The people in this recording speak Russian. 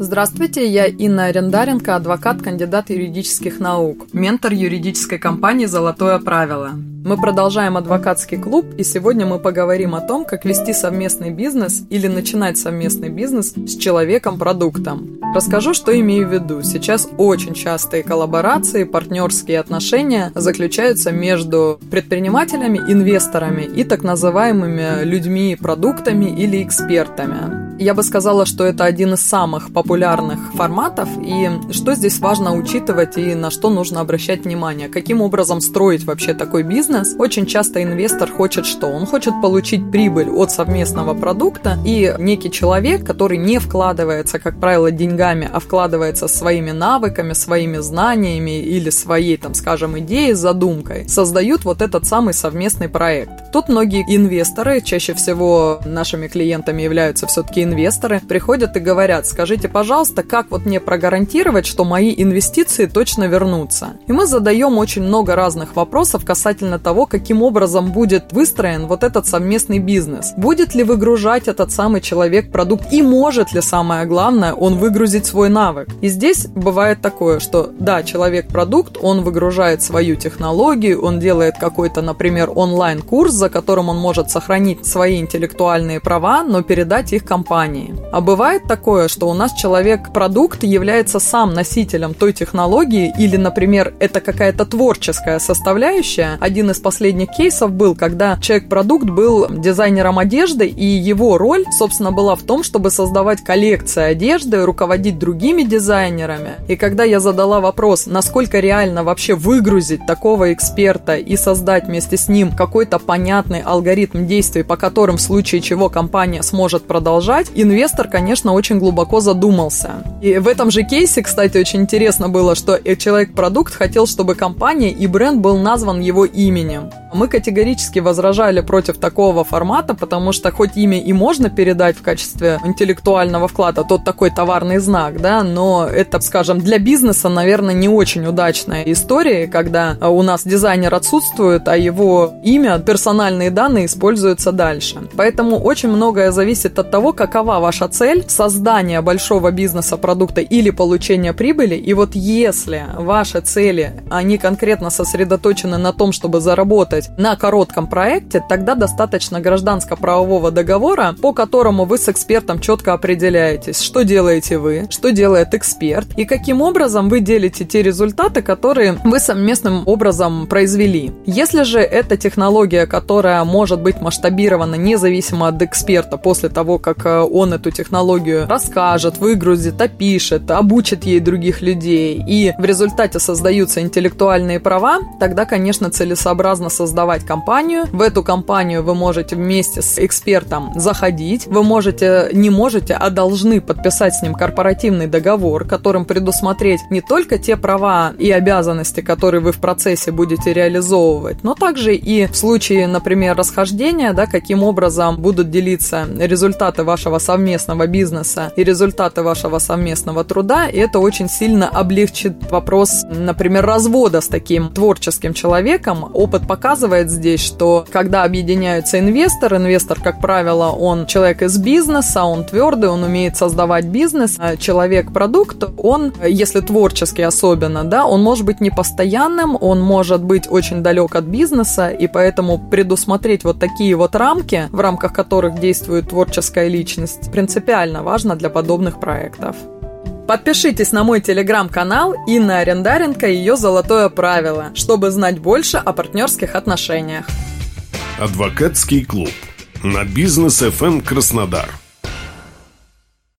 Здравствуйте, я Инна Арендаренко, адвокат, кандидат юридических наук, ментор юридической компании «Золотое правило». Мы продолжаем адвокатский клуб, и сегодня мы поговорим о том, как вести совместный бизнес или начинать совместный бизнес с человеком-продуктом. Расскажу, что имею в виду. Сейчас очень частые коллаборации, партнерские отношения заключаются между предпринимателями, инвесторами и так называемыми людьми-продуктами или экспертами. Я бы сказала, что это один из самых популярных форматов, и что здесь важно учитывать и на что нужно обращать внимание. Каким образом строить вообще такой бизнес? Очень часто инвестор хочет что? Он хочет получить прибыль от совместного продукта, и некий человек, который не вкладывается, как правило, деньгами, а вкладывается своими навыками, своими знаниями или своей, там, скажем, идеей, задумкой, создают вот этот самый совместный проект. Тут многие инвесторы, чаще всего нашими клиентами являются все-таки инвесторы приходят и говорят, скажите, пожалуйста, как вот мне прогарантировать, что мои инвестиции точно вернутся? И мы задаем очень много разных вопросов касательно того, каким образом будет выстроен вот этот совместный бизнес. Будет ли выгружать этот самый человек продукт и может ли, самое главное, он выгрузить свой навык? И здесь бывает такое, что да, человек-продукт, он выгружает свою технологию, он делает какой-то, например, онлайн-курс, за которым он может сохранить свои интеллектуальные права, но передать их компании. А бывает такое, что у нас человек-продукт является сам носителем той технологии или, например, это какая-то творческая составляющая. Один из последних кейсов был, когда человек-продукт был дизайнером одежды, и его роль, собственно, была в том, чтобы создавать коллекции одежды, руководить другими дизайнерами. И когда я задала вопрос, насколько реально вообще выгрузить такого эксперта и создать вместе с ним какой-то понятный алгоритм действий, по которым в случае чего компания сможет продолжать, инвестор, конечно, очень глубоко задумался. И в этом же кейсе, кстати, очень интересно было, что человек-продукт хотел, чтобы компания и бренд был назван его именем. Мы категорически возражали против такого формата, потому что хоть имя и можно передать в качестве интеллектуального вклада, тот такой товарный знак, да, но это, скажем, для бизнеса, наверное, не очень удачная история, когда у нас дизайнер отсутствует, а его имя, персональные данные используются дальше. Поэтому очень многое зависит от того, какова ваша цель, создание большого бизнеса, продукта или получение прибыли. И вот если ваши цели, они конкретно сосредоточены на том, чтобы заработать работать на коротком проекте, тогда достаточно гражданско-правового договора, по которому вы с экспертом четко определяетесь, что делаете вы, что делает эксперт и каким образом вы делите те результаты, которые вы совместным образом произвели. Если же это технология, которая может быть масштабирована независимо от эксперта после того, как э, он эту технологию расскажет, выгрузит, опишет, обучит ей других людей, и в результате создаются интеллектуальные права, тогда, конечно, целесообразно создать создавать компанию. В эту компанию вы можете вместе с экспертом заходить. Вы можете, не можете, а должны подписать с ним корпоративный договор, которым предусмотреть не только те права и обязанности, которые вы в процессе будете реализовывать, но также и в случае, например, расхождения, да, каким образом будут делиться результаты вашего совместного бизнеса и результаты вашего совместного труда, и это очень сильно облегчит вопрос, например, развода с таким творческим человеком. Опыт показывает, показывает здесь, что когда объединяются инвестор, инвестор, как правило, он человек из бизнеса, он твердый, он умеет создавать бизнес, а человек-продукт, он, если творческий особенно, да, он может быть непостоянным, он может быть очень далек от бизнеса, и поэтому предусмотреть вот такие вот рамки, в рамках которых действует творческая личность, принципиально важно для подобных проектов. Подпишитесь на мой телеграм-канал Инна Арендаренко и ее «Золотое правило», чтобы знать больше о партнерских отношениях. Адвокатский клуб на бизнес FM Краснодар.